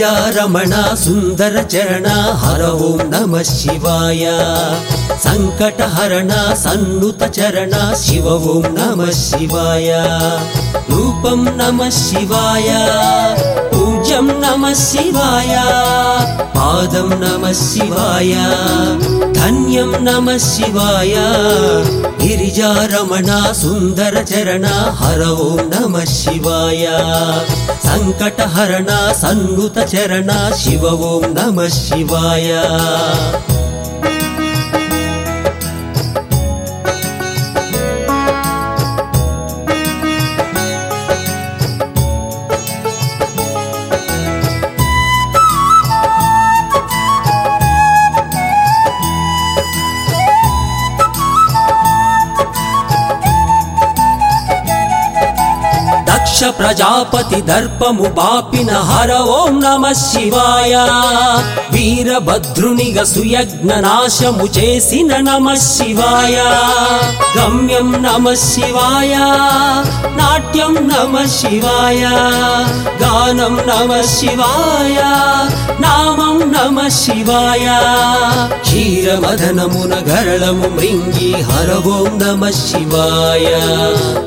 पूजा रमणा सुन्दरचरणा हर ॐ नमः शिवाय। सङ्कटहरण सन्नतचरणा शिव ॐ नमः शिवाय। रूपं नमः शिवाय पूज्यं नमः शिवाय। पादं नमः शिवाय धन्यं नमः शिवाय गिरिजा रमणा सुन्दरचरणा हर ॐ नमः शिवाय सङ्कटहरणा सन्नुतचरणा शिव ॐ नमः शिवाय దక్ష ప్రజాపతి దర్పము బాపిన హర ఓం నమ శివాయ. వీరభద్రునిగ సుయజ్ఞ నాశము చేసిన నమ శివాయ. గమ్యం నమ శివాయ నాట్యం నమ శివాయ గానం నమ శివాయ నామం నమ శివాయ క్షీరమదనమున గరళము మృంగి హర నమ శివాయ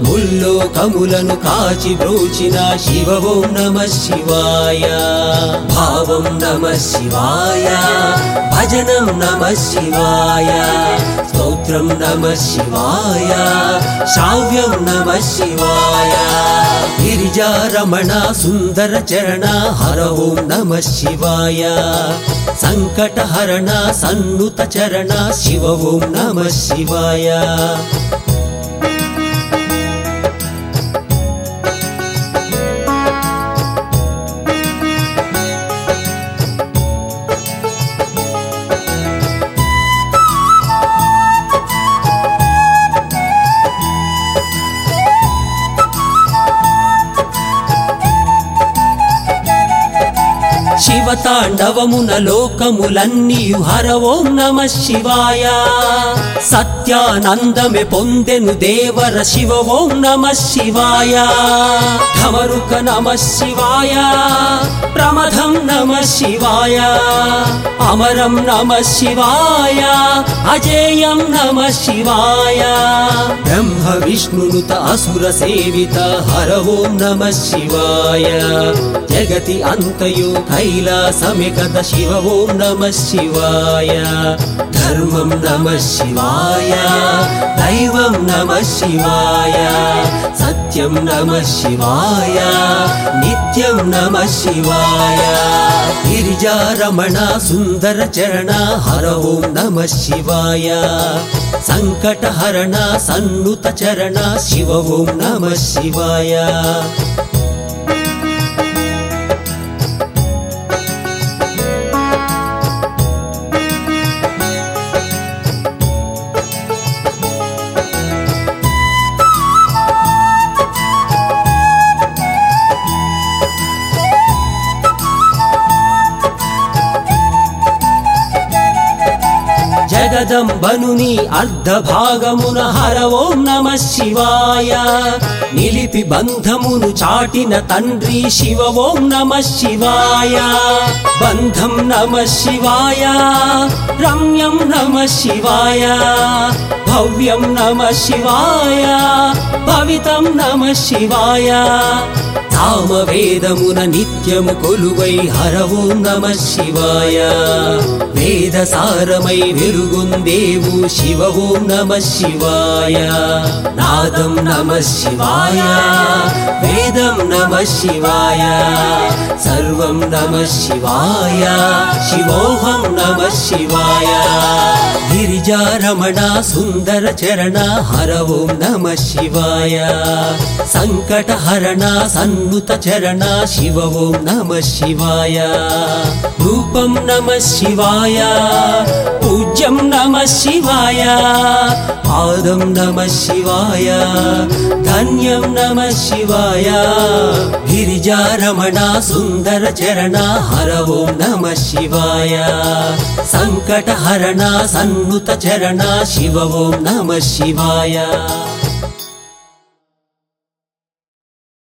ముల్లోకములను కాచి బ్రోచిన శివ ఓం నమ శివాయ భావం నమ శివాయ భజనం నమ శివాయ స్తోత్రం నమ శివాయ ಶಿವಾಯ, ಶಾವ್ಯಂ ನಮ ಶಿವಾಯ. ಗಿರಿಜಾ ರಮಣ ಸುಂದರ ಚರಣ ಹರ ಓಂ ನಮ ಶಿವಾಯ. ಸಂಕಟ ಹರಣ ಸನ್ನುತ ಚರಣ ಶಿವ ಓಂ ನಮ ಶಿವಾಯ. శివతాండవమున లోకములన్నీ హర నమ శివాయ. సత్యానందమె పొందెను దేవర శివ ఓం నమ శివాయ. ధమరుక నమ శివాయ ప్రమథం నమ శివాయ అమరం నమ శివాయ అజేయం నమ శివాయ. బ్రహ్మ విష్ణునుత అసుర సేవిత హర ఓం నమ శివాయ. జగతి అంతయు కైలా समिकत शिव ॐ नमः शिवाय। धर्मं नमः शिवाय। दैवं नमः शिवाय। सत्यं नमः शिवाय। नित्यं नमः शिवाय। गिरिजारमणा सुन्दरचरणा हर ॐ नमः शिवाय। सङ्कटहरणा सन्नुतचरणा शिव ॐ नमः शिवाय। శివాయ జగదంబనుని అర్ధ భాగమున హరవో నమ శివాయ. నిలిపి బంధమును చాటిన తండ్రి శివవో నమ శివాయ. బంధం నమ శివాయ రమ్యం నమ శివాయ భవ్యం నమ శివాయ భవితం నమ శివాయ. సామవేదమున నిత్యము కొలువై హరవో నమ శివాయ. వేద సారమై देवो ॐ नमः शिवाय नादं नमः शिवाय वेदं नमः शिवाय सर्वं नमः शिवाय शिवोऽहं नमः शिवाय। గిరిజారమణ సుందర చరణ హర ఓం నమ శివాయ. సంకట హరణ సన్నుత చరణ శివ ఓం నమ శివాయ. రూపం నమ శివాయ పూజ్యం నమ శివాయ పాదం నమ శివాయ ధన్యం నమ శివాయ. గిరిజారమణ సుందర చరణ హర ఓం నమ శివాయ. సంకట హరణ సన్ अमृतचरणा शिव ॐ नमः शिवाय।